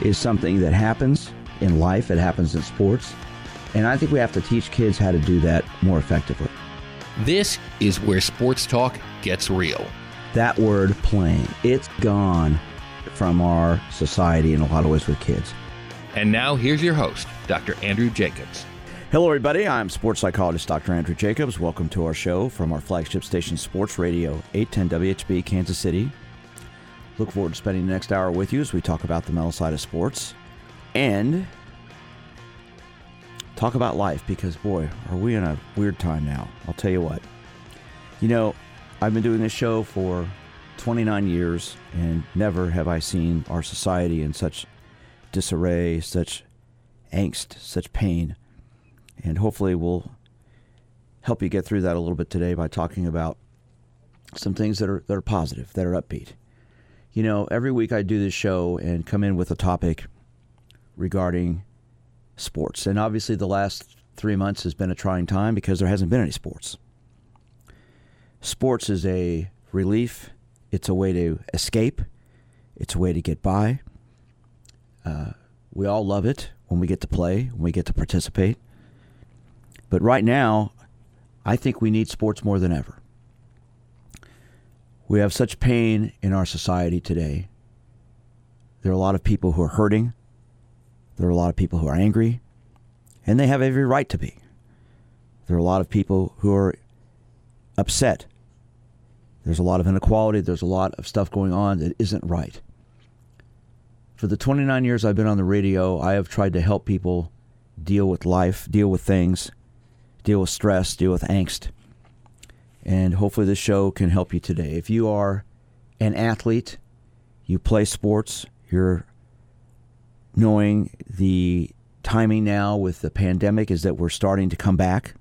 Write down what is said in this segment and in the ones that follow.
is something that happens in life, it happens in sports. And I think we have to teach kids how to do that more effectively. This is where sports talk gets real. That word playing, it's gone from our society in a lot of ways with kids. And now here's your host, Dr. Andrew Jacobs. Hello, everybody. I'm sports psychologist Dr. Andrew Jacobs. Welcome to our show from our flagship station, Sports Radio 810 WHB, Kansas City. Look forward to spending the next hour with you as we talk about the mental side of sports and talk about life because, boy, are we in a weird time now. I'll tell you what. You know, I've been doing this show for 29 years, and never have I seen our society in such disarray, such angst, such pain. And hopefully, we'll help you get through that a little bit today by talking about some things that are that are positive, that are upbeat. You know, every week I do this show and come in with a topic regarding sports. And obviously, the last three months has been a trying time because there hasn't been any sports. Sports is a relief, it's a way to escape, it's a way to get by. Uh, we all love it when we get to play, when we get to participate. But right now, I think we need sports more than ever. We have such pain in our society today. There are a lot of people who are hurting. There are a lot of people who are angry, and they have every right to be. There are a lot of people who are upset. There's a lot of inequality. There's a lot of stuff going on that isn't right. For the 29 years I've been on the radio, I have tried to help people deal with life, deal with things, deal with stress, deal with angst. And hopefully, this show can help you today. If you are an athlete, you play sports, you're knowing the timing now with the pandemic is that we're starting to come back.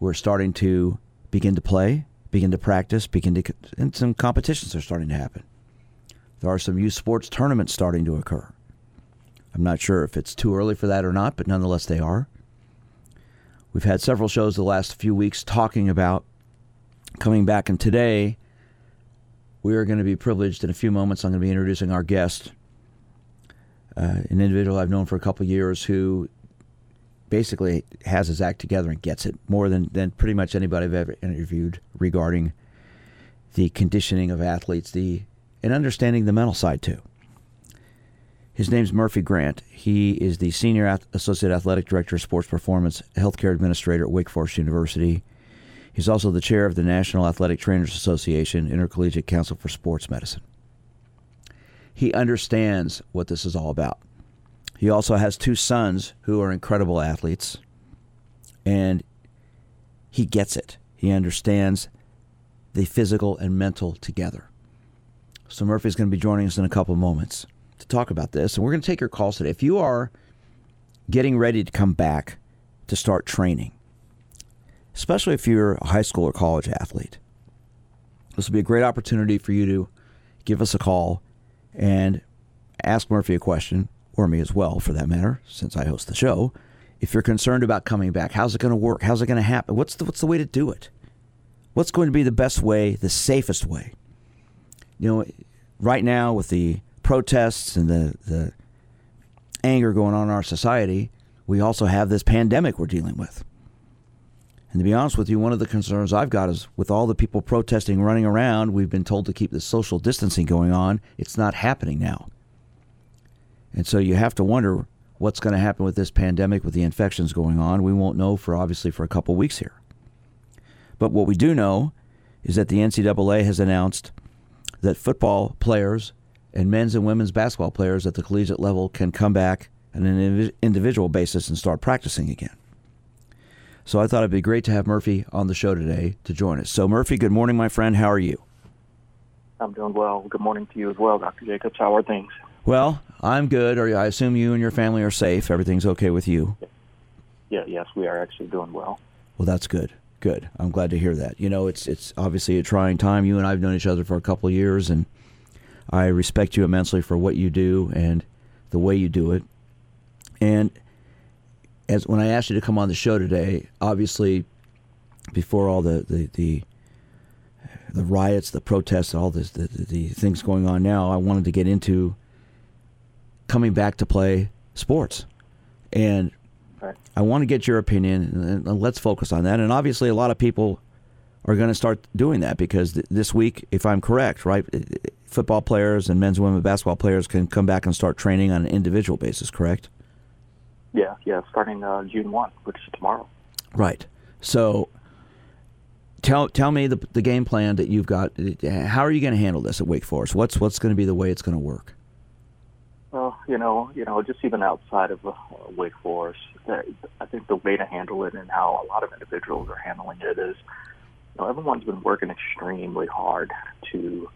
We're starting to begin to play, begin to practice, begin to, and some competitions are starting to happen. There are some youth sports tournaments starting to occur. I'm not sure if it's too early for that or not, but nonetheless, they are. We've had several shows the last few weeks talking about coming back, and today we are going to be privileged. In a few moments, I'm going to be introducing our guest, uh, an individual I've known for a couple years who basically has his act together and gets it more than, than pretty much anybody I've ever interviewed regarding the conditioning of athletes, the and understanding the mental side too. His name's Murphy Grant. He is the Senior Associate Athletic Director of Sports Performance, Healthcare Administrator at Wake Forest University. He's also the chair of the National Athletic Trainers Association, Intercollegiate Council for Sports Medicine. He understands what this is all about. He also has two sons who are incredible athletes, and he gets it. He understands the physical and mental together. So Murphy's going to be joining us in a couple of moments to talk about this. And we're going to take your calls today. If you are getting ready to come back to start training, especially if you're a high school or college athlete, this will be a great opportunity for you to give us a call and ask Murphy a question, or me as well, for that matter, since I host the show. If you're concerned about coming back, how's it going to work? How's it going to happen? What's the, what's the way to do it? What's going to be the best way, the safest way? You know, right now with the protests and the, the anger going on in our society, we also have this pandemic we're dealing with. And to be honest with you, one of the concerns I've got is with all the people protesting, running around, we've been told to keep the social distancing going on. It's not happening now. And so you have to wonder what's going to happen with this pandemic, with the infections going on. We won't know for obviously for a couple weeks here. But what we do know is that the NCAA has announced that football players and men's and women's basketball players at the collegiate level can come back on an individual basis and start practicing again. So I thought it'd be great to have Murphy on the show today to join us. So, Murphy, good morning, my friend. How are you? I'm doing well. Good morning to you as well, Dr. Jacobs. How are things? Well, I'm good. Or I assume you and your family are safe. Everything's okay with you. Yeah, yes, we are actually doing well. Well, that's good. Good. I'm glad to hear that. You know, it's it's obviously a trying time. You and I've known each other for a couple of years, and I respect you immensely for what you do and the way you do it. And as when I asked you to come on the show today, obviously, before all the the the, the riots, the protests, all this, the, the, things going on now, I wanted to get into coming back to play sports, and I want to get your opinion, and let's focus on that. And obviously, a lot of people are going to start doing that because th- this week, if I'm correct, right, football players and men's and women's basketball players can come back and start training on an individual basis, correct? Yeah, yeah, starting uh, June 1, which is tomorrow. Right. So, tell tell me the the game plan that you've got. How are you going to handle this at Wake Forest? What's what's going to be the way it's going to work? Well, you know, you know, just even outside of uh, Wake Forest, I think the way to handle it and how a lot of individuals are handling it is, you know, everyone's been working extremely hard to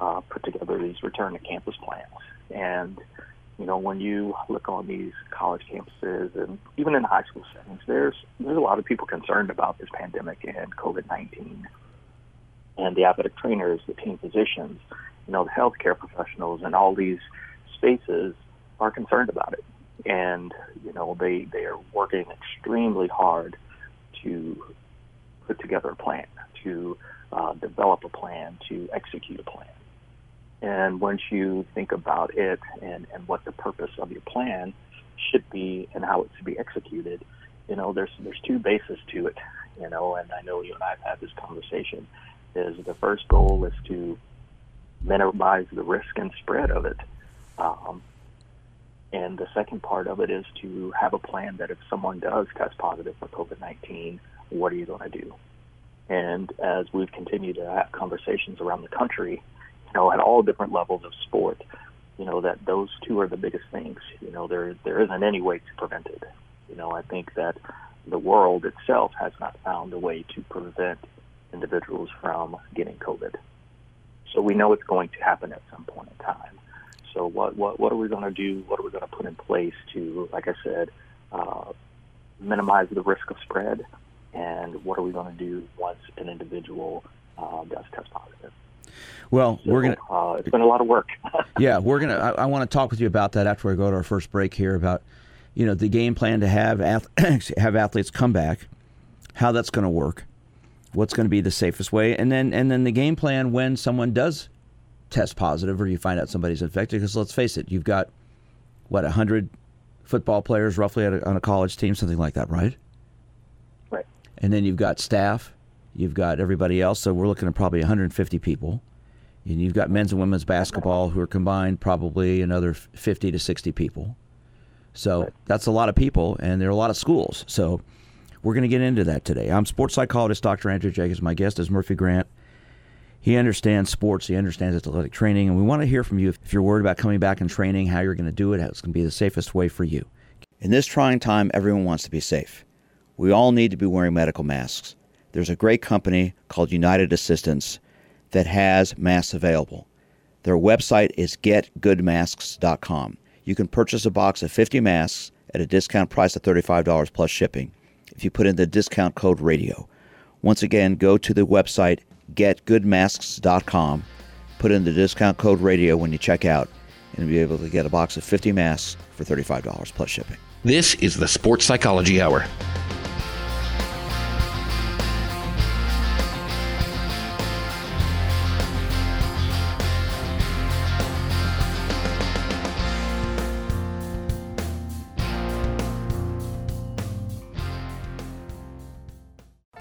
uh, put together these return to campus plans. And you know, when you look on these college campuses and even in high school settings, there's there's a lot of people concerned about this pandemic and COVID nineteen, and the athletic trainers, the team physicians, you know, the healthcare professionals, and all these spaces are concerned about it, and you know they they are working extremely hard to put together a plan, to uh, develop a plan, to execute a plan. And once you think about it and, and what the purpose of your plan should be and how it should be executed, you know, there's there's two bases to it, you know, and I know you and I have had this conversation. Is the first goal is to minimize the risk and spread of it. Um, and the second part of it is to have a plan that if someone does test positive for COVID 19, what are you going to do? And as we've continued to have conversations around the country, you know, at all different levels of sport, you know, that those two are the biggest things. You know, there there isn't any way to prevent it. You know, I think that the world itself has not found a way to prevent individuals from getting COVID. So we know it's going to happen at some point in time. So what what what are we going to do? What are we going to put in place to, like I said, uh, minimize the risk of spread? And what are we going to do once an individual uh, does test positive? Well, So, we're gonna Uh, it's been a lot of work. yeah, we're gonna. I, I want to talk with you about that after we go to our first break here about, you know, the game plan to have ath- have athletes come back, how that's going to work, what's going to be the safest way, and then and then the game plan when someone does test positive or you find out somebody's infected. Because let's face it, you've got what a hundred football players roughly at a, on a college team, something like that, right? right. And then you've got staff, you've got everybody else. So we're looking at probably 150 people. And you've got men's and women's basketball who are combined probably another 50 to 60 people. So that's a lot of people, and there are a lot of schools. So we're going to get into that today. I'm sports psychologist Dr. Andrew Jacobs. My guest is Murphy Grant. He understands sports, he understands athletic training, and we want to hear from you if you're worried about coming back and training, how you're going to do it, how it's going to be the safest way for you. In this trying time, everyone wants to be safe. We all need to be wearing medical masks. There's a great company called United Assistance that has masks available. Their website is getgoodmasks.com. You can purchase a box of 50 masks at a discount price of $35 plus shipping if you put in the discount code radio. Once again, go to the website getgoodmasks.com, put in the discount code radio when you check out, and be able to get a box of 50 masks for $35 plus shipping. This is the Sports Psychology Hour.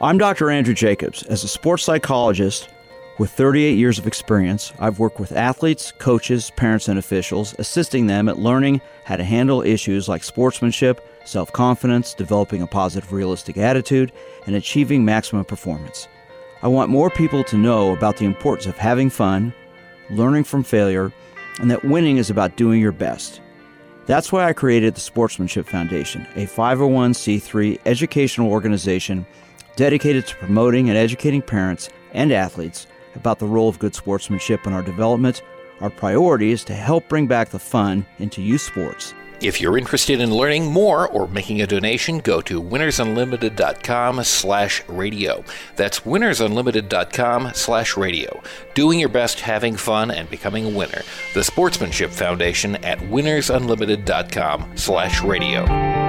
I'm Dr. Andrew Jacobs. As a sports psychologist with 38 years of experience, I've worked with athletes, coaches, parents, and officials, assisting them at learning how to handle issues like sportsmanship, self confidence, developing a positive, realistic attitude, and achieving maximum performance. I want more people to know about the importance of having fun, learning from failure, and that winning is about doing your best. That's why I created the Sportsmanship Foundation, a 501c3 educational organization dedicated to promoting and educating parents and athletes about the role of good sportsmanship in our development, Our priority is to help bring back the fun into youth sports. If you're interested in learning more or making a donation, go to winnersunlimited.com slash radio. That's winnersunlimited.com slash radio. Doing your best, having fun, and becoming a winner. The Sportsmanship Foundation at winnersunlimited.com slash radio.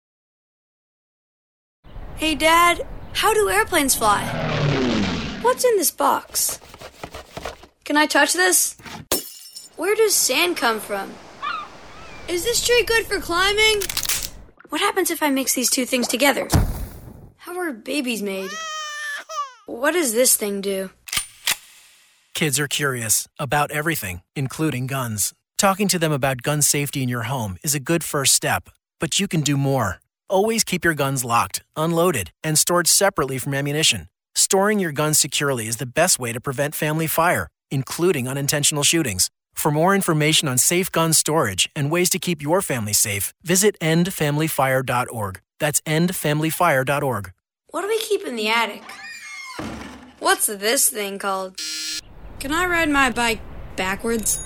Hey, Dad, how do airplanes fly? What's in this box? Can I touch this? Where does sand come from? Is this tree good for climbing? What happens if I mix these two things together? How are babies made? What does this thing do? Kids are curious about everything, including guns. Talking to them about gun safety in your home is a good first step, but you can do more. Always keep your guns locked, unloaded, and stored separately from ammunition. Storing your guns securely is the best way to prevent family fire, including unintentional shootings. For more information on safe gun storage and ways to keep your family safe, visit endfamilyfire.org. That's endfamilyfire.org. What do we keep in the attic? What's this thing called? Can I ride my bike backwards?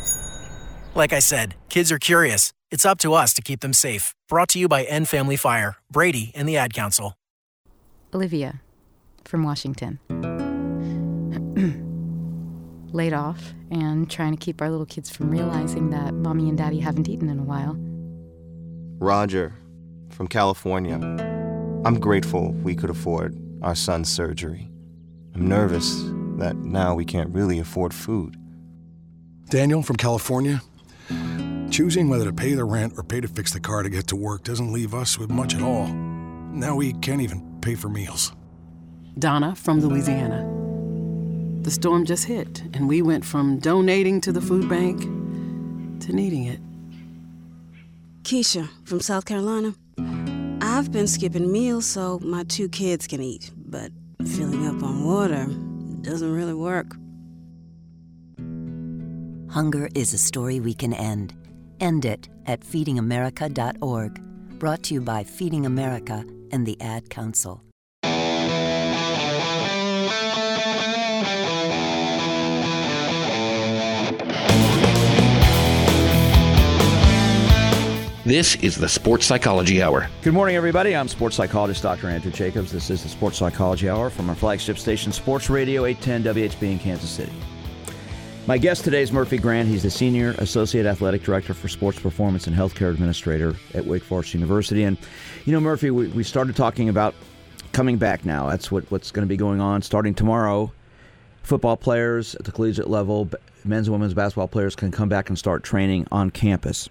Like I said, kids are curious. It's up to us to keep them safe. Brought to you by End Family Fire, Brady, and the Ad Council. Olivia from Washington. Laid off and trying to keep our little kids from realizing that mommy and daddy haven't eaten in a while. Roger from California. I'm grateful we could afford our son's surgery. I'm nervous that now we can't really afford food. Daniel from California. Choosing whether to pay the rent or pay to fix the car to get to work doesn't leave us with much at all. Now we can't even pay for meals. Donna from Louisiana. The storm just hit, and we went from donating to the food bank to needing it. Keisha from South Carolina. I've been skipping meals so my two kids can eat, but filling up on water doesn't really work. Hunger is a story we can end. End it at feedingamerica.org. Brought to you by Feeding America and the Ad Council. This is the Sports Psychology Hour. Good morning, everybody. I'm sports psychologist Dr. Andrew Jacobs. This is the Sports Psychology Hour from our flagship station, Sports Radio 810 WHB in Kansas City. My guest today is Murphy Grant. He's the Senior Associate Athletic Director for Sports Performance and Healthcare Administrator at Wake Forest University. And, you know, Murphy, we, we started talking about coming back now. That's what, what's going to be going on starting tomorrow. Football players at the collegiate level, men's and women's basketball players can come back and start training on campus.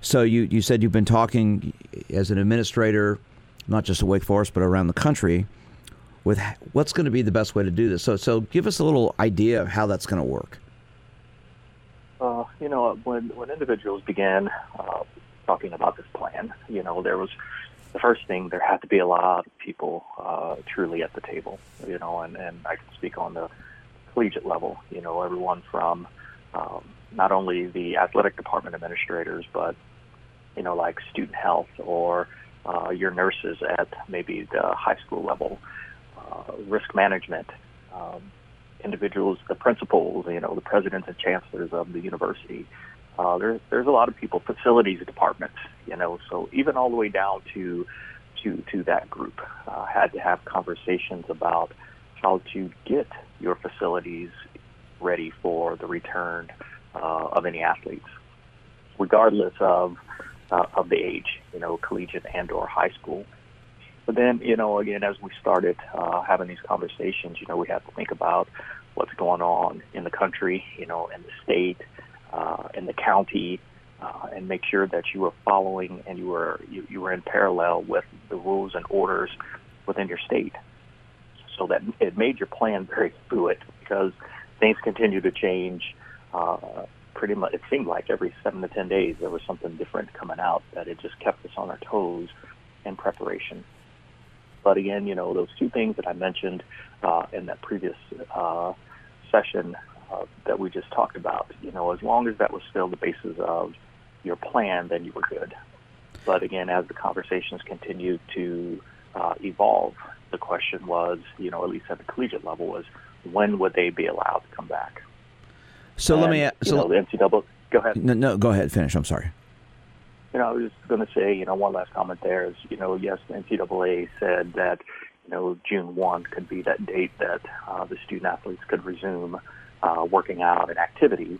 So you, you said you've been talking as an administrator, not just at Wake Forest, but around the country, with what's going to be the best way to do this. So, so give us a little idea of how that's going to work. You know, when when individuals began uh, talking about this plan, you know, there was the first thing there had to be a lot of people uh, truly at the table. You know, and and I can speak on the collegiate level. You know, everyone from um, not only the athletic department administrators, but you know, like student health or uh, your nurses at maybe the high school level, uh, risk management, um, individuals, the principals, you know, the presidents and chancellors of the university. Uh, there's there's a lot of people, facilities departments, you know, so even all the way down to to to that group uh, had to have conversations about how to get your facilities ready for the return uh, of any athletes, regardless of uh, of the age, you know, collegiate and or high school. But then, you know, again, as we started uh, having these conversations, you know, we have to think about what's going on in the country, you know, in the state, uh, in the county, uh, and make sure that you are following and you are you, you are in parallel with the rules and orders within your state. So that it made your plan very fluid because things continue to change. Uh, pretty much, it seemed like every seven to ten days there was something different coming out that it just kept us on our toes in preparation. But again, you know, those two things that I mentioned uh, in that previous uh, session uh, that we just talked about, you know, as long as that was still the basis of your plan, then you were good. But again, as the conversations continued to uh, evolve, the question was, you know, at least at the collegiate level, was when would they be allowed to come back? So and, let me. You So know, the NCAA. Go ahead. no, no, go ahead. Finish. I'm sorry. You know, I was going to say, you know, one last comment there is, you know, yes, the NCAA said that, you know, June 1 could be that date that uh, the student athletes could resume uh, working out and activity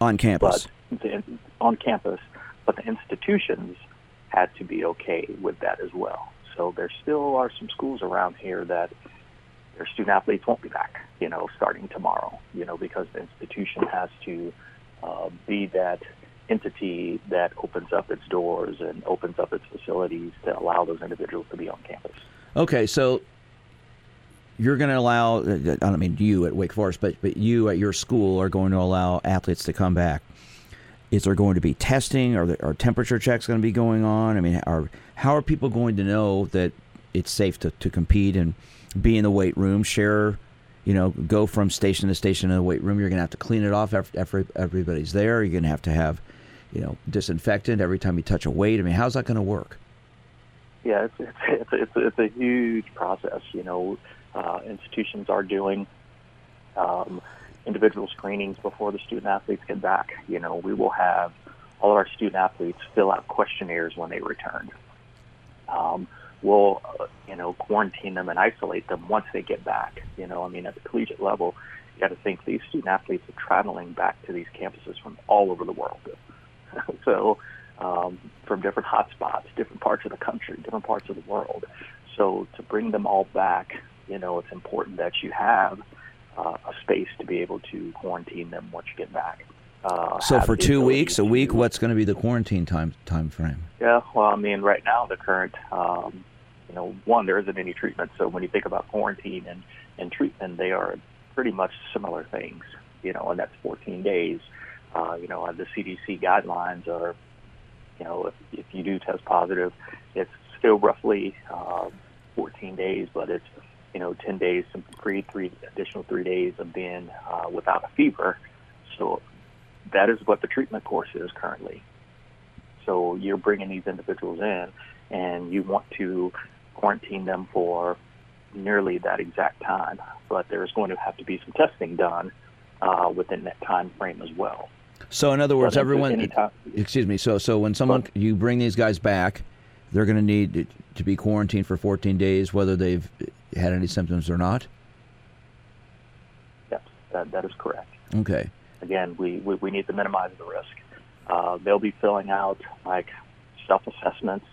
On campus. but the, on campus, but the institutions had to be okay with that as well. So there still are some schools around here that their student athletes won't be back, you know, starting tomorrow, you know, because the institution has to uh, be that entity that opens up its doors and opens up its facilities to allow those individuals to be on campus. Okay, so you're going to allow, uh, I don't mean you at Wake Forest, but, but you at your school are going to allow athletes to come back. Is there going to be testing? Are, there, are temperature checks going to be going on? I mean, are how are people going to know that it's safe to, to compete and be in the weight room, share, you know, go from station to station in the weight room? You're going to have to clean it off after everybody's there. You're going to have to have, you know, disinfectant every time you touch a weight. I mean, how's that going to work? Yeah, it's it's it's, it's, a huge process. You know, uh, institutions are doing um, individual screenings before the student athletes get back. You know, we will have all of our student athletes fill out questionnaires when they return. Um, we'll, uh, you know, quarantine them and isolate them once they get back. You know, I mean, at the collegiate level, you got to think these student athletes are traveling back to these campuses from all over the world. so, um, from different hotspots, different parts of the country, different parts of the world. So, to bring them all back, you know, it's important that you have uh, a space to be able to quarantine them once you get back. Uh, So for two weeks, a week, what's going to be the quarantine time time frame? Yeah, well, I mean, right now the current, um, you know, one there isn't any treatment. So when you think about quarantine and and treatment, they are pretty much similar things. You know, and that's 14 days. Uh, you know, the CDC guidelines are, you know, if, if you do test positive, it's still roughly uh, 14 days, but it's you know 10 days free, three additional three days of being uh, without a fever. So that is what the treatment course is currently. So you're bringing these individuals in, and you want to quarantine them for nearly that exact time. But there's going to have to be some testing done uh, within that time frame as well. So in other words, everyone. Excuse me. So so when someone you bring these guys back, they're going to need to be quarantined for 14 days, whether they've had any symptoms or not. Yes, that, that is correct. Okay. Again, we, we, we need to minimize the risk. Uh, they'll be filling out like self-assessments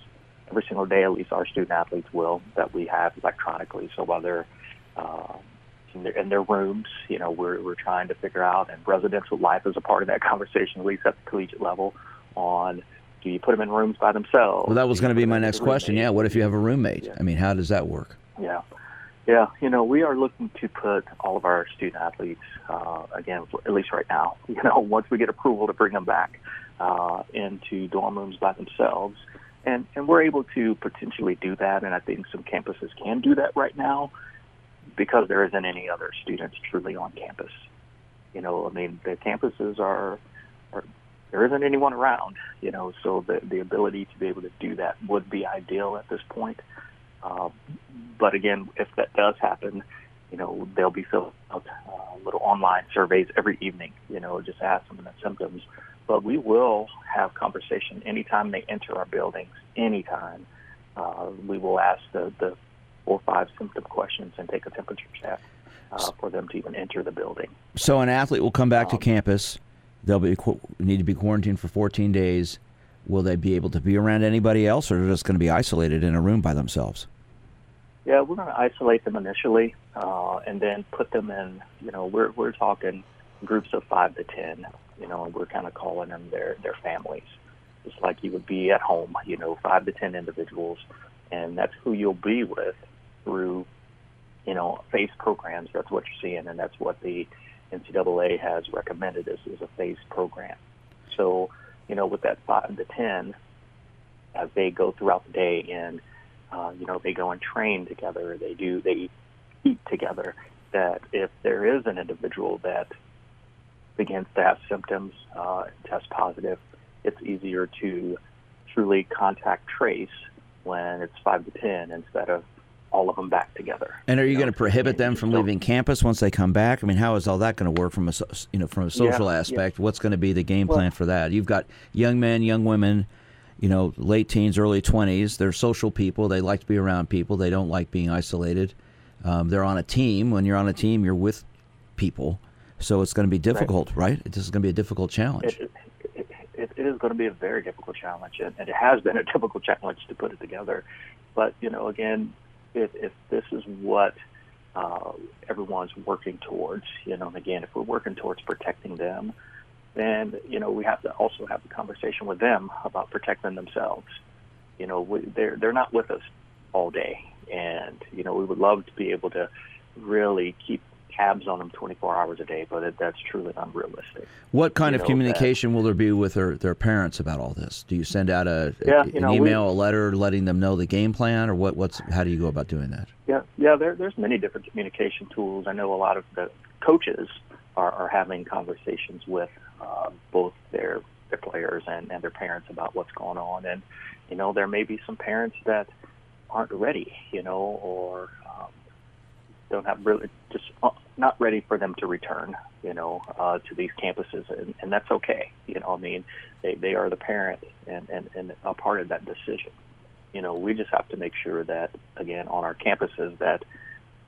every single day. At least our student athletes will that we have electronically. So while they're uh, in, their, in their rooms, you know, we're we're trying to figure out, and residential life is a part of that conversation, at least at the collegiate level, on do you put them in rooms by themselves? Well, that was going to be my next question. Yeah. What if you have a roommate? I mean, how does that work? Yeah. Yeah, you know, we are looking to put all of our student athletes, uh, again, at least right now, you know, once we get approval to bring them back uh, into dorm rooms by themselves. And, and we're able to potentially do that, and I think some campuses can do that right now because there isn't any other students truly on campus. You know, I mean, the campuses are, are there isn't anyone around, you know, so the, the ability to be able to do that would be ideal at this point. Uh, but again, if that does happen, you know, they'll be filling out uh, little online surveys every evening, you know, just ask them the symptoms. But we will have conversation anytime they enter our buildings, anytime. Uh, we will ask the, the or five symptom questions and take a temperature check. uh, for them to even enter the building. So an athlete will come back to campus. They'll be need to be quarantined for 14 days. Will they be able to be around anybody else, or are they just going to be isolated in a room by themselves? Yeah, we're going to isolate them initially, uh, and then put them in. You know, we're we're talking groups of five to ten. You know, and we're kind of calling them their their families, just like you would be at home. You know, five to ten individuals, and that's who you'll be with through, you know, phase programs. That's what you're seeing, and that's what the NCAA has recommended is, is a phased program. So, you know, with that five to ten, as they go throughout the day and uh, you know, they go and train together. They do they eat together. That if there is an individual that begins to have symptoms, uh, test positive, it's easier to truly contact trace when it's five to ten instead of all of them back together. And are you, going to prohibit them from leaving campus once they come back? I mean, how is all that going to work from a you know from a social Yeah, yeah. aspect? What's going to be the game Well- plan for that? You've got young men, young women, you know, late teens, early twenties. They're social people. They like to be around people. They don't like being isolated. Um, they're on a team. When you're on a team, you're with people. So it's going to be difficult, right? This is going to be a difficult challenge. It, it, it, it is going to be a very difficult challenge, and, and it has been a difficult challenge to put it together. But you know, again, if, if this is what uh, everyone's working towards, you know, and again, if we're working towards protecting them, then you know we have to also have a conversation with them about protecting themselves. You know, we, they're they're not with us all day, and you know we would love to be able to really keep tabs on them 24 hours a day, but it, that's truly unrealistic. What kind you of communication will there be with their, their parents about all this? Do you send out a, Yeah, an you know, we- email, a letter, letting them know the game plan, or what? What's how do you go about doing that? Yeah, yeah. There, there's many different communication tools. I know a lot of the coaches are, are having conversations with uh, both their their players and, and their parents about what's going on, and you know there may be some parents that aren't ready, you know, or um, don't have really just uh, not ready for them to return, you know, uh, to these campuses, and, and that's okay. You know, I mean, they they are the parent and, and and a part of that decision you know, we just have to make sure that, again, on our campuses, that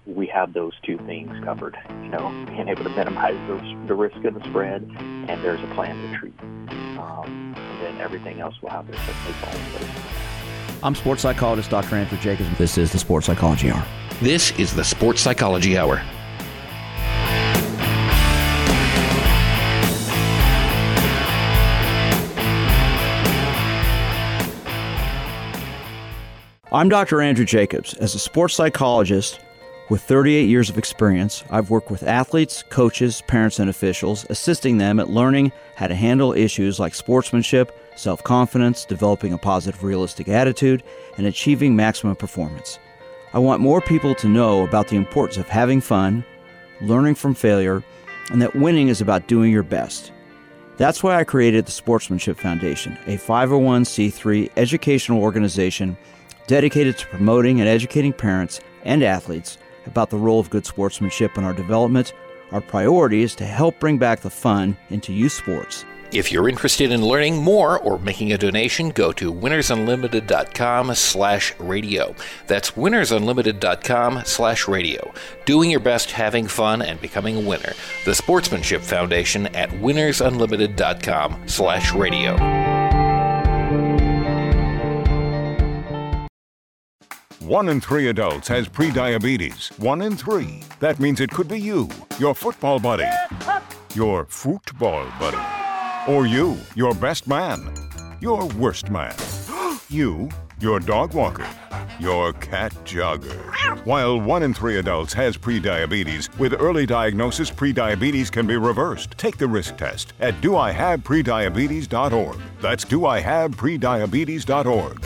we have those two things covered. You know, being able to minimize those, the risk of the spread, and there's a plan to treat. Um, and then everything else will have place. I'm sports psychologist Dr. Andrew Jacobs. This is the Sports Psychology Hour. This is the Sports Psychology Hour. I'm Dr. Andrew Jacobs. As a sports psychologist with 38 years of experience, I've worked with athletes, coaches, parents, and officials, assisting them at learning how to handle issues like sportsmanship, self confidence, developing a positive, realistic attitude, and achieving maximum performance. I want more people to know about the importance of having fun, learning from failure, and that winning is about doing your best. That's why I created the Sportsmanship Foundation, a 501c3 educational organization dedicated to promoting and educating parents and athletes about the role of good sportsmanship in our development. Our priority is to help bring back the fun into youth sports. If you're interested in learning more or making a donation, go to winnersunlimited.com slash radio. That's winnersunlimited.com slash radio. Doing your best, having fun, and becoming a winner. The Sportsmanship Foundation at winnersunlimited.com slash radio. One in three adults has prediabetes. One in three. That means it could be you, your football buddy, your football buddy, or you, your best man, your worst man, you, your dog walker, your cat jogger. While one in three adults has prediabetes, with early diagnosis, prediabetes can be reversed. Take the risk test at doihaveprediabetes.org. That's doihaveprediabetes.org.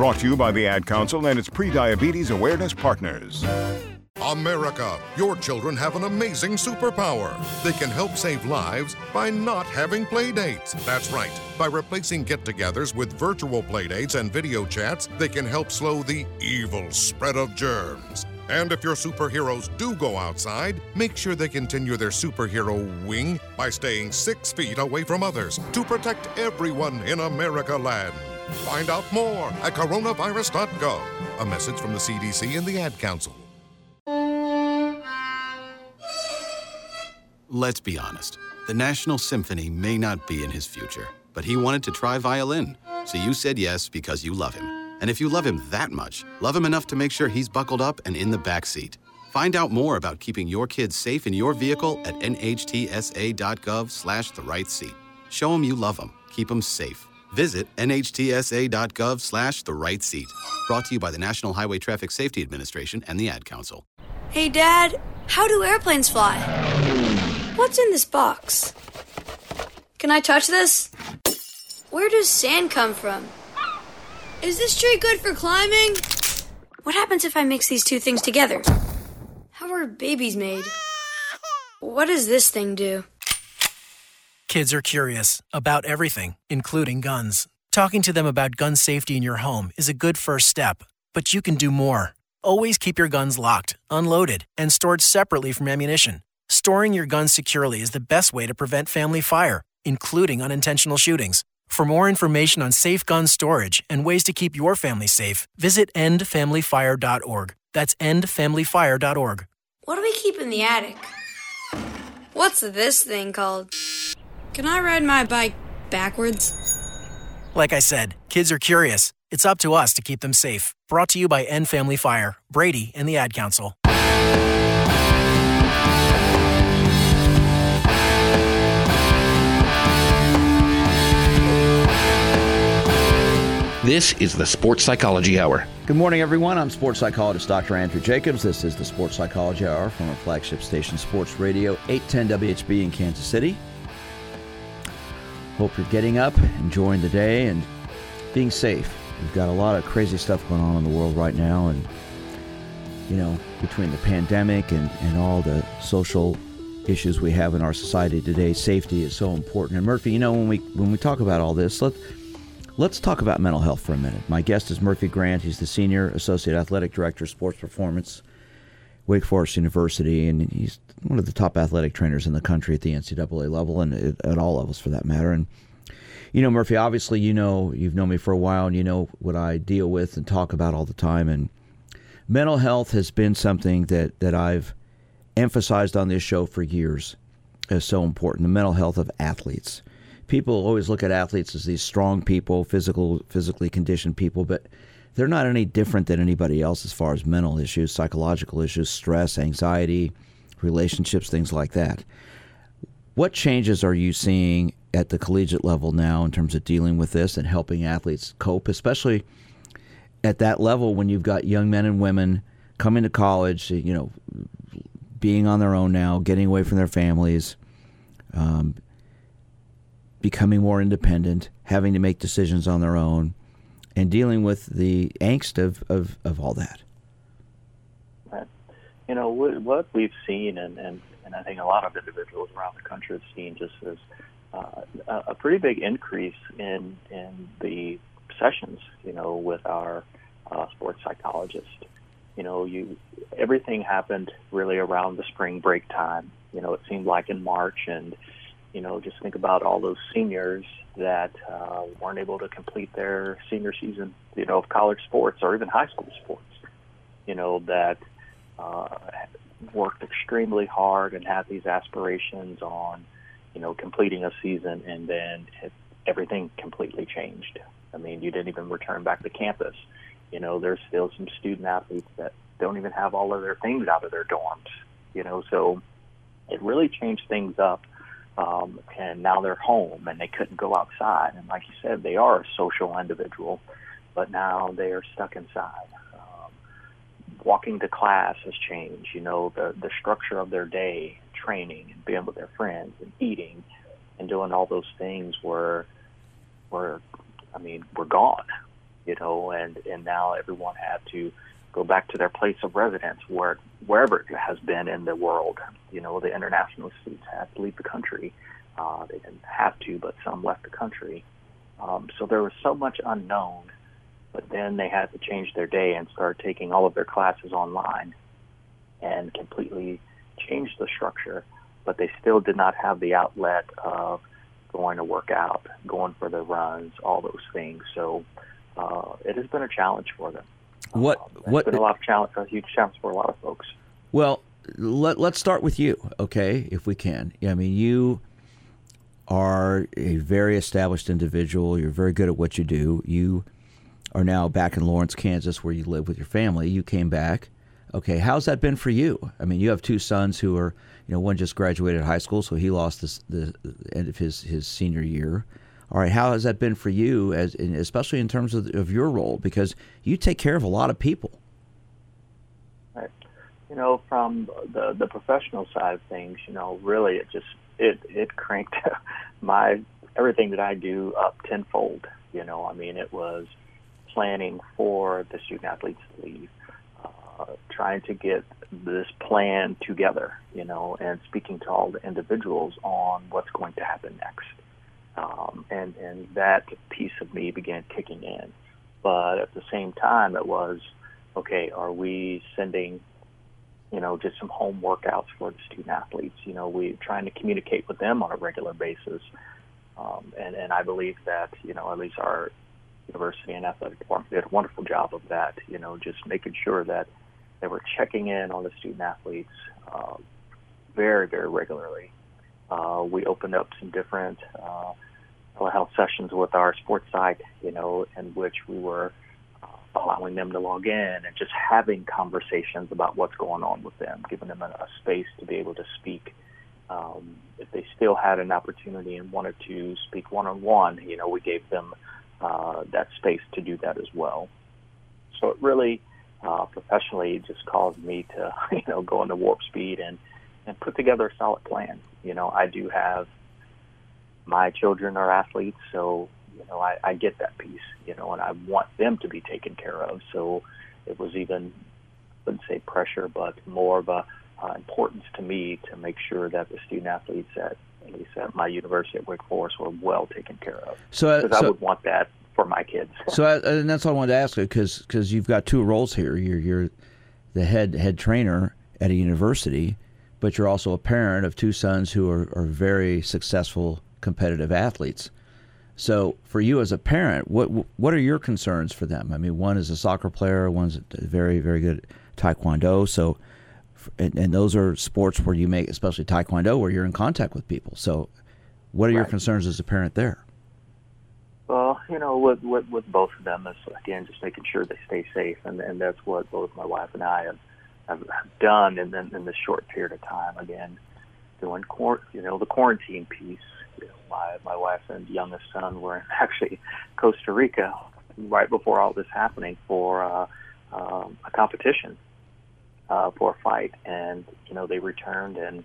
Brought to you by the Ad Council and its pre-diabetes awareness partners. America, your children have an amazing superpower. They can help save lives by not having play dates. That's right. By replacing get togethers with virtual play dates and video chats, they can help slow the evil spread of germs. And if your superheroes do go outside, make sure they continue their superhero wing by staying six feet away from others to protect everyone in America land. Find out more at coronavirus.gov. A message from the CDC and the Ad Council. Let's be honest. The National Symphony may not be in his future, but he wanted to try violin. So you said yes because you love him. And if you love him that much, love him enough to make sure he's buckled up and in the back seat. Find out more about keeping your kids safe in your vehicle at nhtsa.gov slash the right seat. Show him you love him. Keep him safe. Visit nhtsa.gov slash the right seat. Brought to you by the National Highway Traffic Safety Administration and the Ad Council. Hey, Dad, how do airplanes fly? What's in this box? Can I touch this? Where does sand come from? Is this tree good for climbing? What happens if I mix these two things together? How are babies made? What does this thing do? Kids are curious about everything, including guns. Talking to them about gun safety in your home is a good first step, but you can do more. Always keep your guns locked, unloaded, and stored separately from ammunition. Storing your guns securely is the best way to prevent family fire, including unintentional shootings. For more information on safe gun storage and ways to keep your family safe, visit endfamilyfire.org. That's endfamilyfire.org. What do we keep in the attic? What's this thing called? Can I ride my bike backwards? Like I said, kids are curious. It's up to us to keep them safe. Brought to you by End Family Fire, Brady, and the Ad Council. This is the Sports Psychology Hour. Good morning, everyone. I'm sports psychologist Dr. Andrew Jacobs. This is the Sports Psychology Hour from our flagship station, Sports Radio 810 WHB in Kansas City. Hope you're getting up, enjoying the day, and being safe. We've got a lot of crazy stuff going on in the world right now, and you know, between the pandemic and, and all the social issues we have in our society today, safety is so important. And Murphy, you know, when we when we talk about all this, let let's talk about mental health for a minute. My guest is Murphy Grant. He's the senior associate athletic director of sports performance, Wake Forest University, and he's one of the top athletic trainers in the country at the NCAA level and at all levels for that matter. And you know, Murphy, obviously, you know, you've known me for a while and you know what I deal with and talk about all the time. And mental health has been something that, that I've emphasized on this show for years as so important the mental health of athletes. People always look at athletes as these strong people, physical, physically conditioned people, but they're not any different than anybody else as far as mental issues, psychological issues, stress, anxiety, relationships, things like that. What changes are you seeing at the collegiate level now in terms of dealing with this and helping athletes cope, especially at that level when you've got young men and women coming to college, you know, being on their own now, getting away from their families, um, becoming more independent, having to make decisions on their own, and dealing with the angst of, of, of all that. Know, what we've seen, and, and, and I think a lot of individuals around the country have seen just as uh, a pretty big increase in in the sessions, you know, with our uh, sports psychologist. You know, you everything happened really around the spring break time. You know, it seemed like in March, and you know, just think about all those seniors that uh, weren't able to complete their senior season, you know, of college sports or even high school sports. You know, that uh, worked extremely hard and had these aspirations on you know, completing a season and then it, everything completely changed. I mean, you didn't even return back to campus. You know, there's still some student athletes that don't even have all of their things out of their dorms. You know, so it really changed things up. Um, and now they're home and they couldn't go outside. And like you said, they are a social individual, but now they are stuck inside. Walking to class has changed. You know, the the structure of their day training and being with their friends and eating and doing all those things were were I mean were gone, you know, and and now everyone had to go back to their place of residence, where wherever it has been in the world. You know, the international students had to leave the country. Uh, they didn't have to, but some left the country. Um, so there was so much unknown. But then they had to change their day and start taking all of their classes online and completely change the structure. But they still did not have the outlet of going to work out, going for the runs, all those things. So uh, it has been a challenge for them. What It's what been a lot of challenge, a huge challenge for a lot of folks. Well, let, let's start with you, okay, if we can. Yeah, I mean, you are a very established individual. You're very good at what you do. You are now back in Lawrence, Kansas, where you live with your family. You came back. Okay, how's that been for you? I mean, you have two sons who are, you know, one just graduated high school, so he lost this, the end of his, his senior year. All right, how has that been for you, as especially in terms of, of your role? Because you take care of a lot of people. Right. You know, from the the professional side of things, you know, really it just it it cranked my everything that I do up tenfold. You know, I mean, it was planning for the student athletes to leave, uh, trying to get this plan together. You know, and speaking to all the individuals on what's going to happen next. Um, and and that piece of me began kicking in. But at the same time, it was okay. Are we sending you know, just some home workouts for the student athletes. You know, we're trying to communicate with them on a regular basis. Um, and, and I believe that, you know, at least our university and athletic department did a wonderful job of that, you know, just making sure that they were checking in on the student athletes uh, very, very regularly. Uh, we opened up some different uh, telehealth sessions with our sports psych, you know, in which we were allowing them to log in and just having conversations about what's going on with them, giving them a, a space to be able to speak. Um, if they still had an opportunity and wanted to speak one on one, you know, we gave them uh, that space to do that as well. So it really, uh, professionally, just caused me to, you know, go into warp speed and and put together a solid plan. You know, I do have my children are athletes, so you know, I, I get that piece, you know, and I want them to be taken care of. So it was even, I wouldn't say pressure, but more of a uh, importance to me to make sure that the student athletes at, at least at my university at Wake Forest were well taken care of. So, uh, so- I would want that for my kids. So, uh, and that's what I wanted to ask you because you've got two roles here. You're you're the head head trainer at a university, but you're also a parent of two sons who are, are very successful competitive athletes. So, for you as a parent, what what are your concerns for them? I mean, one is a soccer player, one's very very good at taekwondo. So, and, and those are sports where you make, especially taekwondo, where you're in contact with people. So, what are your concerns as a parent there? Well, you know, with, with with both of them is again just making sure they stay safe, and and that's what both my wife and I have have, have done in, in in this short period of time. Again, doing quar- you know the quarantine piece. You know, my my wife and youngest son were actually Costa Rica right before all this happening for uh, um, a competition uh, for a fight, and you know they returned and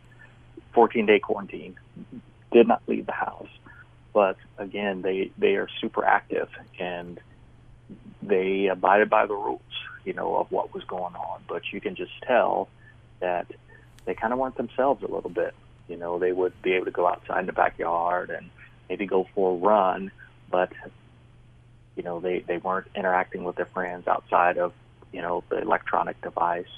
14 day quarantine, did not leave the house but again, they they are super active and they abided by the rules, you know, of what was going on. But you can just tell that they kind of weren't themselves a little bit. You know, they would be able to go outside in the backyard and maybe go for a run, but you know, they they weren't interacting with their friends outside of you know the electronic device.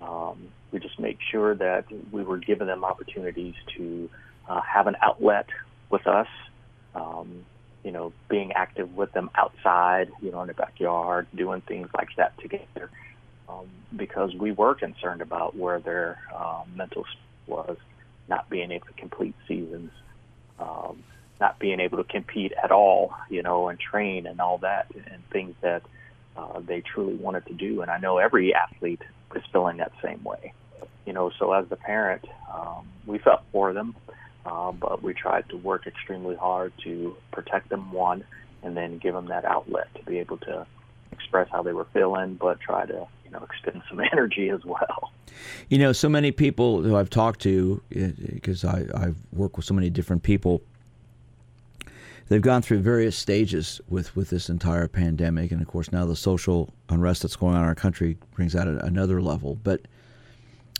Um, we just make sure that we were giving them opportunities to uh, have an outlet with us um, you know, being active with them outside, you know, in the backyard, doing things like that together, um, because we were concerned about where their um, mental was, not being able to complete seasons, um, not being able to compete at all, you know, and train and all that, and things that uh, they truly wanted to do. And I know every athlete is feeling that same way, you know. So as the parent, um, we felt for them uh, but we tried to work extremely hard to protect them one and then give them that outlet to be able to express how they were feeling but try to you know extend some energy as well You know, so many people who I've talked to, because I, I've worked with so many different people, they've gone through various stages with, with this entire pandemic, and of course now the social unrest that's going on in our country brings out another level. But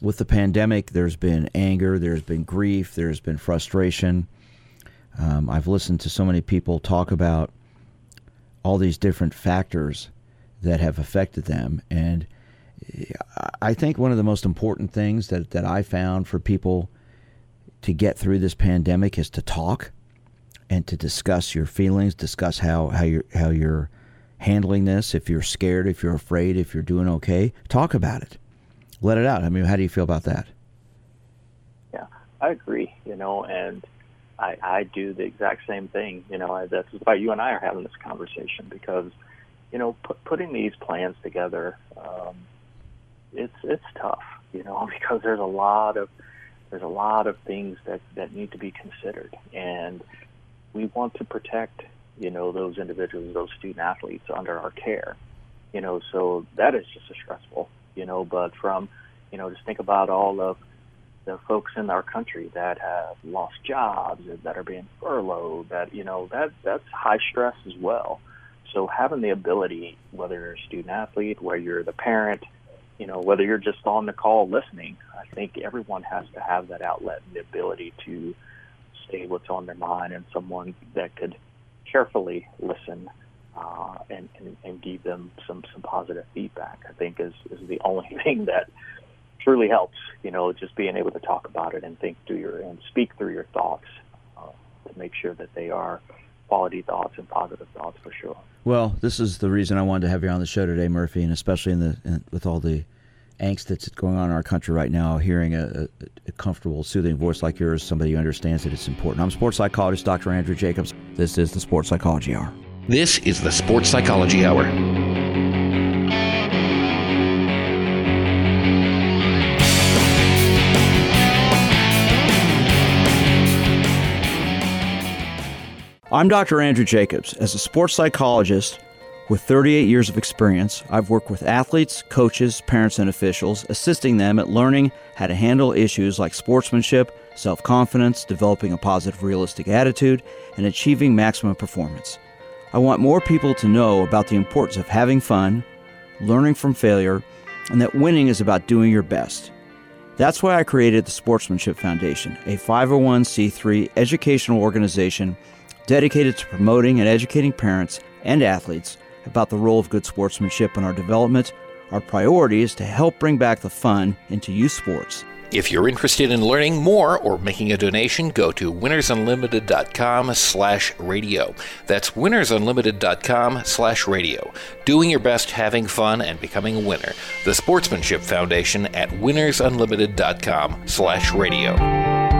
with the pandemic, there's been anger, there's been grief, there's been frustration. Um, I've listened to so many people talk about all these different factors that have affected them, and I think one of the most important things that, that I found for people to get through this pandemic is to talk and to discuss your feelings, discuss how, how you're how you're handling this, if you're scared, if you're afraid, if you're doing okay, talk about it. Let it out. I mean, how do you feel about that? Yeah, I agree, you know, and I I do the exact same thing, you know, that's why you and I are having this conversation because you know, put, putting these plans together um, it's it's tough, you know, because there's a lot of there's a lot of things that that need to be considered, and we want to protect, you know, those individuals, those student athletes under our care, you know. So that is just stressful, you know. But from, you know, just think about all of the folks in our country that have lost jobs, that are being furloughed, that you know, that that's high stress as well. So having the ability, whether you're a student athlete, whether you're the parent, you know, whether you're just on the call listening, I think everyone has to have that outlet and the ability to say what's on their mind and someone that could carefully listen uh, and, and, and give them some, some positive feedback, I think is, is the only thing that truly helps, you know, just being able to talk about it and think through your, and speak through your thoughts uh, to make sure that they are quality thoughts and positive thoughts for sure. Well, this is the reason I wanted to have you on the show today, Murphy, and especially in the in, with all the angst that's going on in our country right now, hearing a, a, a, comfortable, soothing voice like yours, somebody who understands that it's important. I'm sports psychologist Dr. Andrew Jacobs. This is the Sports Psychology Hour. This is the Sports Psychology Hour. I'm Dr. Andrew Jacobs. As a sports psychologist with 38 years of experience, I've worked with athletes, coaches, parents, and officials, assisting them at learning how to handle issues like sportsmanship, self confidence, developing a positive, realistic attitude, and achieving maximum performance. I want more people to know about the importance of having fun, learning from failure, and that winning is about doing your best. That's why I created the Sportsmanship Foundation, a 501c3 educational organization dedicated to promoting and educating parents and athletes about the role of good sportsmanship in our development. Our priority is to help bring back the fun into youth sports. If you're interested in learning more or making a donation, go to winnersunlimited.com slash radio. That's winnersunlimited.com slash radio. Doing your best, having fun, and becoming a winner. The Sportsmanship Foundation at winnersunlimited.com slash radio.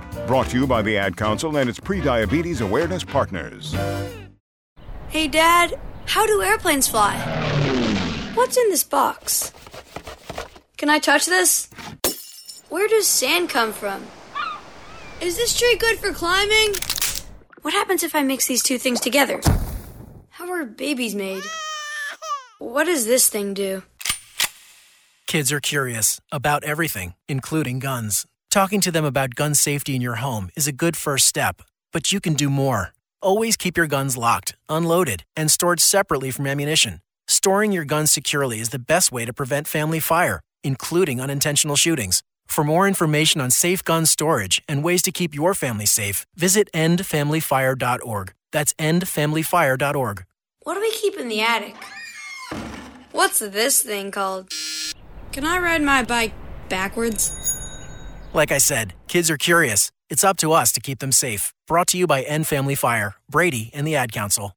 Brought to you by the Ad Council and its pre-diabetes Awareness Partners. Hey, Dad, how do airplanes fly? What's in this box? Can I touch this? Where does sand come from? Is this tree good for climbing? What happens if I mix these two things together? How are babies made? What does this thing do? Kids are curious about everything, including guns. Talking to them about gun safety in your home is a good first step, but you can do more. Always keep your guns locked, unloaded, and stored separately from ammunition. Storing your guns securely is the best way to prevent family fire, including unintentional shootings. For more information on safe gun storage and ways to keep your family safe, visit endfamilyfire.org. That's endfamilyfire.org. What do we keep in the attic? What's this thing called? Can I ride my bike backwards? Like I said, kids are curious. It's up to us to keep them safe. Brought to you by End Family Fire, Brady, and the Ad Council.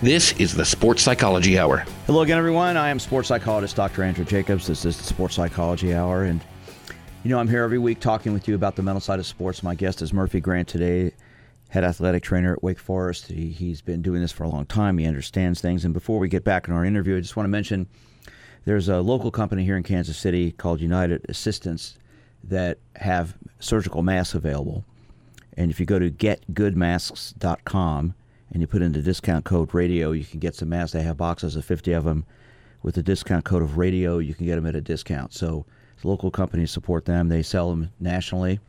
This is the Sports Psychology Hour. Hello again, everyone. I am sports psychologist Dr. Andrew Jacobs. This is the Sports Psychology Hour. And, you know, I'm here every week talking with you about the mental side of sports. My guest is Murphy Grant today, head athletic trainer at Wake Forest. He, he's been doing this for a long time, he understands things. And before we get back in our interview, I just want to mention there's a local company here in Kansas City called United Assistance that have surgical masks available. And if you go to getgoodmasks.com, and you put in the discount code radio, you can get some masks. They have boxes of 50 of them. With the discount code of radio, you can get them at a discount. So local companies support them. They sell them nationally.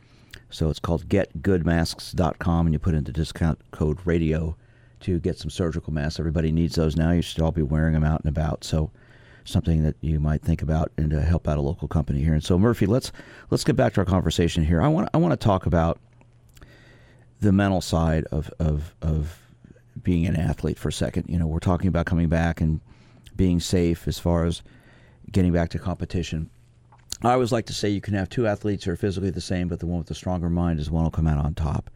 So it's called getgoodmasks.com, and you put in the discount code radio to get some surgical masks. Everybody needs those now. You should all be wearing them out and about. So something that you might think about and to help out a local company here. And so Murphy, let's let's get back to our conversation here. I want I want to talk about the mental side of of of being an athlete for a second. You know, we're talking about coming back and being safe as far as getting back to competition. I always like to say you can have two athletes who are physically the same, but the one with the stronger mind is the one who'll come out on top.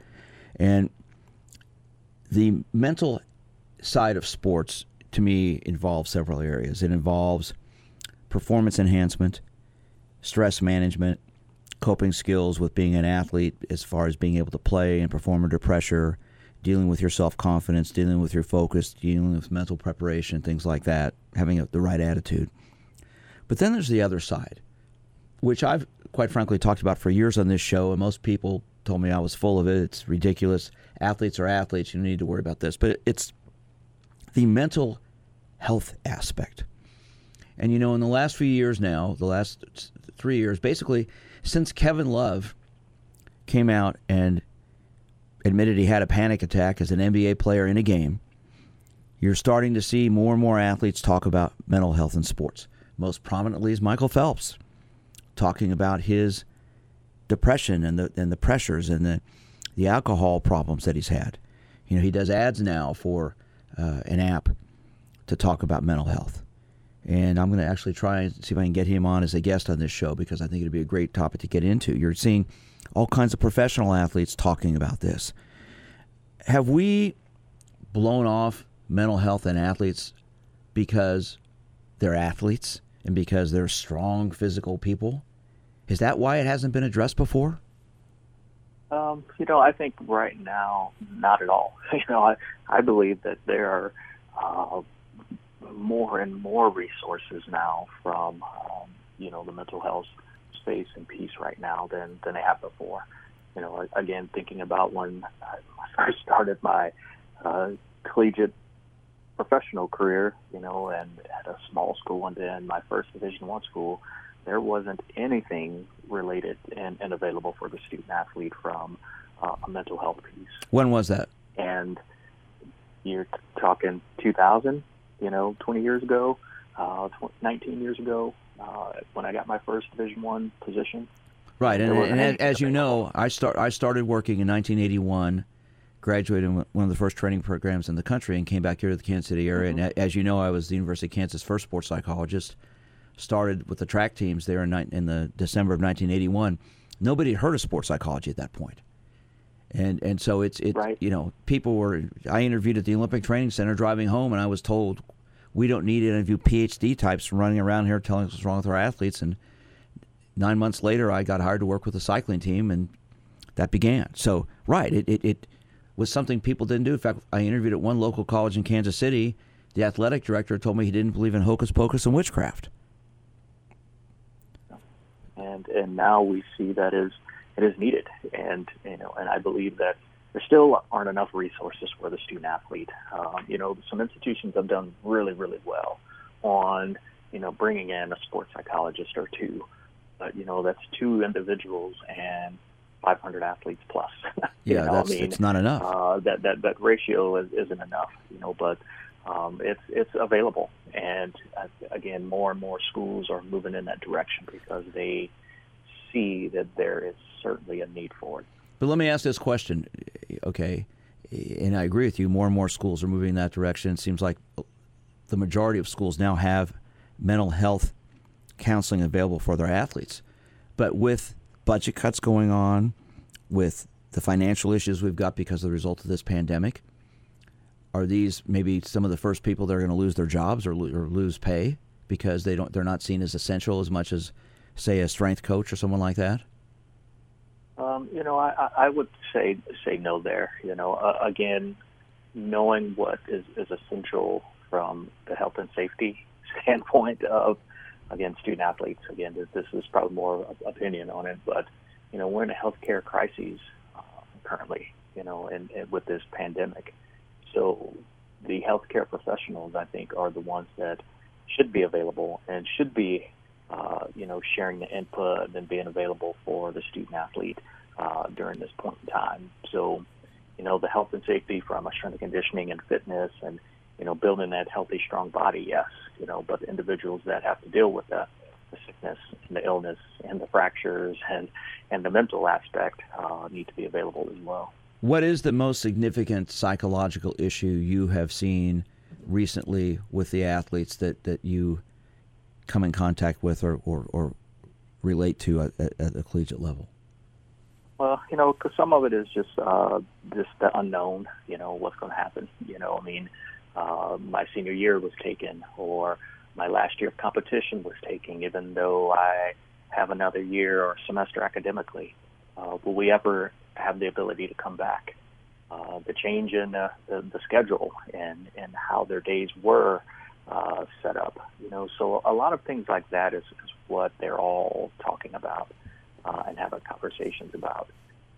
And the mental side of sports, to me, involves several areas. It involves performance enhancement, stress management, coping skills with being an athlete as far as being able to play and perform under pressure, dealing with your self confidence, dealing with your focus, dealing with mental preparation, things like that, having the right attitude. But then there's the other side, which I've quite frankly talked about for years on this show, and most people told me I was full of it. It's ridiculous. Athletes are athletes. You don't need to worry about this. But it's the mental health aspect. And you know, in the last few years now, the last three years, basically, since Kevin Love came out and admitted he had a panic attack as an NBA player in a game, you're starting to see more and more athletes talk about mental health in sports. Most prominently is Michael Phelps talking about his depression and the and the pressures and the the alcohol problems that he's had. You know, he does ads now for uh, an app to talk about mental health. And I'm going to actually try and see if I can get him on as a guest on this show because I think it'd be a great topic to get into. You're seeing all kinds of professional athletes talking about this. Have we blown off mental health in athletes because they're athletes and because they're strong physical people? Is that why it hasn't been addressed before? Um, you know, I think right now, not at all. You know, I, I believe that there are uh, more and more resources now from, um, you know, the mental health space and piece right now than, than they have before. You know, again, thinking about when I first started my uh, collegiate professional career, you know, and at a small school and then my first Division One school, there wasn't anything related and, and available for the student athlete from uh, a mental health piece. When was that? And you're talking 2000, you know, 20 years ago, uh, 19 years ago, uh, when I got my first Division One position. Right, and, and, and as you know, I start I started working in 1981, graduated in one of the first training programs in the country, and came back here to the Kansas City area. Mm-hmm. And as you know, I was the University of Kansas first sports psychologist. Started with the track teams there in, in the December of 1981. Nobody had heard of sports psychology at that point and and so it's it right. you know people were I interviewed at the Olympic Training Center driving home and I was told we don't need any of you PhD types running around here telling us what's wrong with our athletes and nine months later I got hired to work with the cycling team and that began so right it, it, it was something people didn't do in fact I interviewed at one local college in Kansas City the athletic director told me he didn't believe in hocus pocus and witchcraft and and now we see that as it is needed. And you know, and I believe that there still aren't enough resources for the student athlete. Um, you know, some institutions have done really, really well on you know bringing in a sports psychologist or two, but you know that's two individuals and 500 athletes plus. yeah, that's I mean, it's not enough. Uh, that that that ratio is, isn't enough. You know, but um, it's it's available, and uh, again, more and more schools are moving in that direction because they see that there is certainly a need for it. But let me ask this question, okay? And I agree with you. More and more schools are moving in that direction. It seems like the majority of schools now have mental health counseling available for their athletes. But with budget cuts going on, with the financial issues we've got because of the result of this pandemic, are these maybe some of the first people that are going to lose their jobs or, or lose pay because they don't they're not seen as essential as much as say a strength coach or someone like that? Um, you know, I, I would say say no there. You know, uh, again, knowing what is, is essential from the health and safety standpoint of again student athletes. Again, this is probably more opinion on it, but you know, we're in a healthcare crisis uh, currently. You know, and, and with this pandemic, so the healthcare professionals, I think, are the ones that should be available and should be uh, you know, sharing the input and being available for the student athlete uh, during this point in time. So, you know, the health and safety from a strength and conditioning and fitness and, you know, building that healthy, strong body, yes, you know, but individuals that have to deal with the, the sickness and the illness and the fractures and, and the mental aspect uh, need to be available as well. What is the most significant psychological issue you have seen recently with the athletes that, that you come in contact with or, or, or relate to at, at, the collegiate level? Well, you know, cause some of it is just uh, just the unknown. You know, what's going to happen. You know, I mean, uh, my senior year was taken, or my last year of competition was taken, even though I have another year or semester academically. Uh, will we ever have the ability to come back? Uh, the change in uh, the, the schedule and, and how their days were uh, set up. You know, so a lot of things like that is, is what they're all talking about uh, and having conversations about.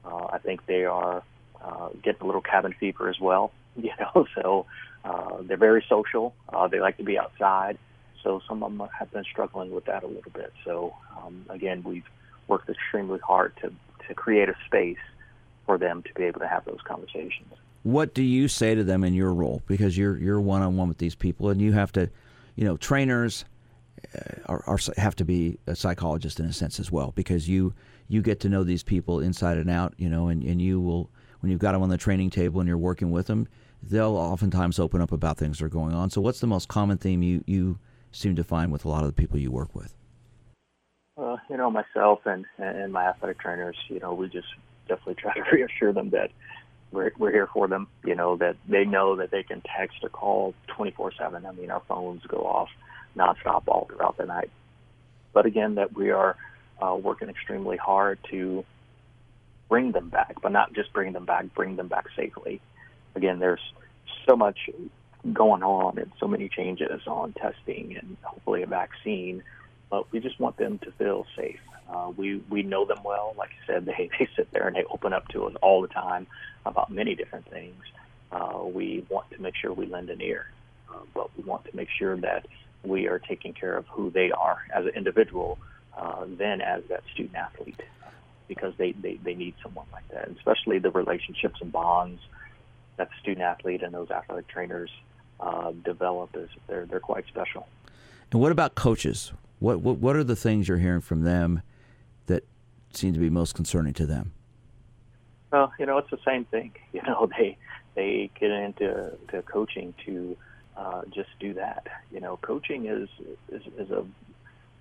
Uh, I think they are uh, getting a little cabin fever as well. You know, so uh, they're very social. Uh, they like to be outside. So some of them have been struggling with that a little bit. So um, again, we've worked extremely hard to to create a space for them to be able to have those conversations what do you say to them in your role? Because you're you're one on one with these people, and you have to, you know, trainers uh, are, are, have to be a psychologist in a sense as well, because you you get to know these people inside and out, you know, and, and you will when you've got them on the training table and you're working with them, they'll oftentimes open up about things that are going on. So, what's the most common theme you you seem to find with a lot of the people you work with? Well, you know, myself and and my athletic trainers, you know, we just definitely try to reassure them that we're, we're here for them. You know that they know that they can text or call 24/7. I mean, our phones go off nonstop all throughout the night. But again, that we are uh, working extremely hard to bring them back, but not just bring them back, bring them back safely. Again, there's so much going on and so many changes on testing and hopefully a vaccine, but we just want them to feel safe. Uh, we we know them well. Like I said, they they sit there and they open up to us all the time about many different things. Uh, we want to make sure we lend an ear, uh, but we want to make sure that we are taking care of who they are as an individual, uh, then as that student athlete, because they, they they need someone like that, especially the relationships and bonds that the student athlete and those athletic trainers uh, develop is they're they're quite special. And what about coaches? What, what what are the things you're hearing from them that seem to be most concerning to them? Well, you know, it's the same thing. You know, they they get into to coaching to uh, just do that. You know, coaching is is, is a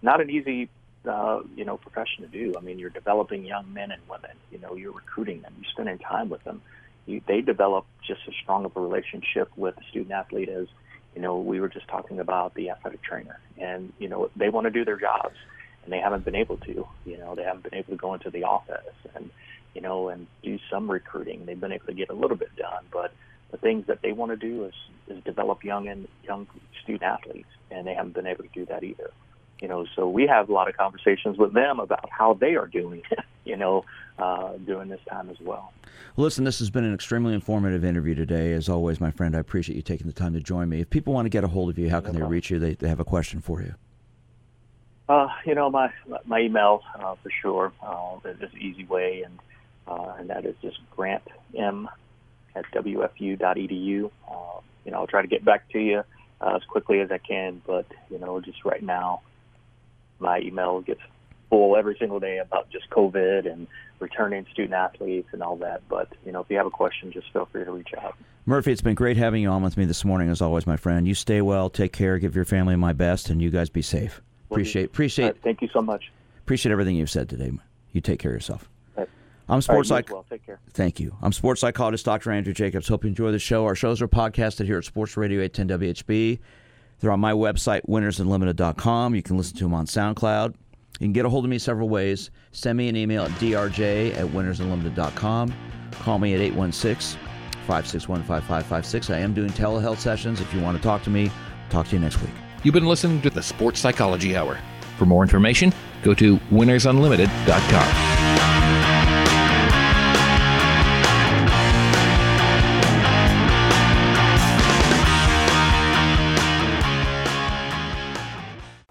not an easy uh, you know profession to do. I mean, you're developing young men and women. You know, you're recruiting them. You're spending time with them. You, they develop just as strong of a relationship with the student athlete as you know we were just talking about the athletic trainer. And you know, they want to do their jobs, and they haven't been able to. You know, they haven't been able to go into the office and you know, and do some recruiting. They've been able to get a little bit done, but the things that they want to do is, is develop young and young student athletes, and they haven't been able to do that either. You know, so we have a lot of conversations with them about how they are doing, you know, uh, during this time as well. Listen, this has been an extremely informative interview today. As always, my friend, I appreciate you taking the time to join me. If people want to get a hold of you, how can no they reach you? They, they have a question for you. Uh, you know, my my email uh, for sure uh, is an easy way, and uh, and that is just Grant M at WFU.edu. Uh, you know, I'll try to get back to you uh, as quickly as I can. But you know, just right now, my email gets full every single day about just COVID and returning student athletes and all that. But you know, if you have a question, just feel free to reach out. Murphy, it's been great having you on with me this morning, as always, my friend. You stay well, take care, give your family my best, and you guys be safe. Appreciate appreciate. Right, thank you so much. Appreciate everything you've said today. You take care of yourself. Right. I'm sports right, psych. well. Take care. Thank you. I'm sports psychologist Dr. Andrew Jacobs. Hope you enjoy the show. Our shows are podcasted here at Sports Radio 810 WHB. They're on my website, winnersunlimited.com. You can listen to them on SoundCloud. You can get a hold of me several ways. Send me an email at drj at winnersunlimited.com. Call me at 816 561 5556. I am doing telehealth sessions. If you want to talk to me, talk to you next week. You've been listening to the Sports Psychology Hour. For more information, go to winnersunlimited.com.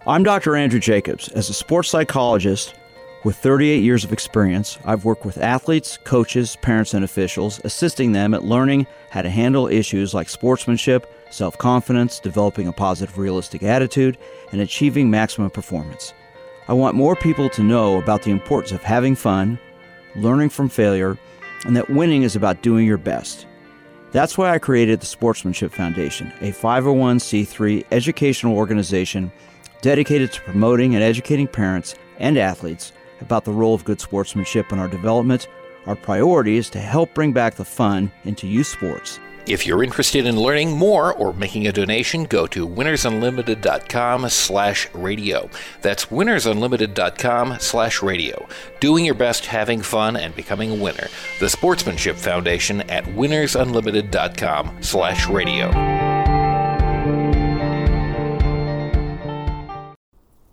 I'm Dr. Andrew Jacobs. As a sports psychologist with 38 years of experience, I've worked with athletes, coaches, parents, and officials, assisting them at learning how to handle issues like sportsmanship, self confidence, developing a positive, realistic attitude, and achieving maximum performance. I want more people to know about the importance of having fun, learning from failure, and that winning is about doing your best. That's why I created the Sportsmanship Foundation, a 501c3 educational organization dedicated to promoting and educating parents and athletes about the role of good sportsmanship in our development. Our priority is to help bring back the fun into youth sports. If you're interested in learning more or making a donation, go to winnersunlimited.com slash radio. That's winnersunlimited.com slash radio. Doing your best, having fun, and becoming a winner. The Sportsmanship Foundation at winnersunlimited.com slash radio.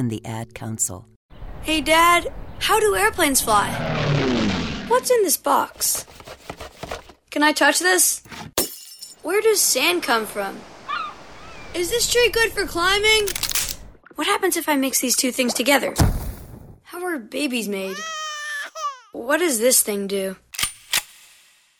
and the Ad Council. Hey, Dad, how do airplanes fly? What's in this box? Can I touch this? Where does sand come from? Is this tree good for climbing? What happens if I mix these two things together? How are babies made? What does this thing do?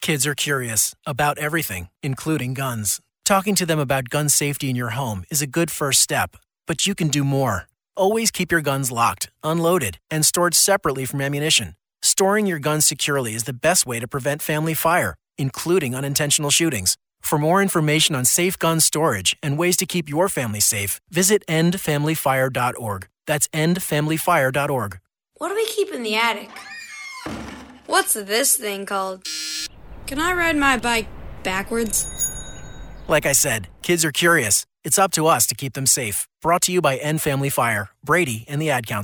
Kids are curious about everything, including guns. Talking to them about gun safety in your home is a good first step, but you can do more. Always keep your guns locked, unloaded, and stored separately from ammunition. Storing your guns securely is the best way to prevent family fire, including unintentional shootings. For more information on safe gun storage and ways to keep your family safe, visit endfamilyfire.org. That's endfamilyfire.org. What do we keep in the attic? What's this thing called? Can I ride my bike backwards? Like I said, kids are curious. It's up to us to keep them safe. Brought to you by End Family Fire, Brady, and the Ad Council.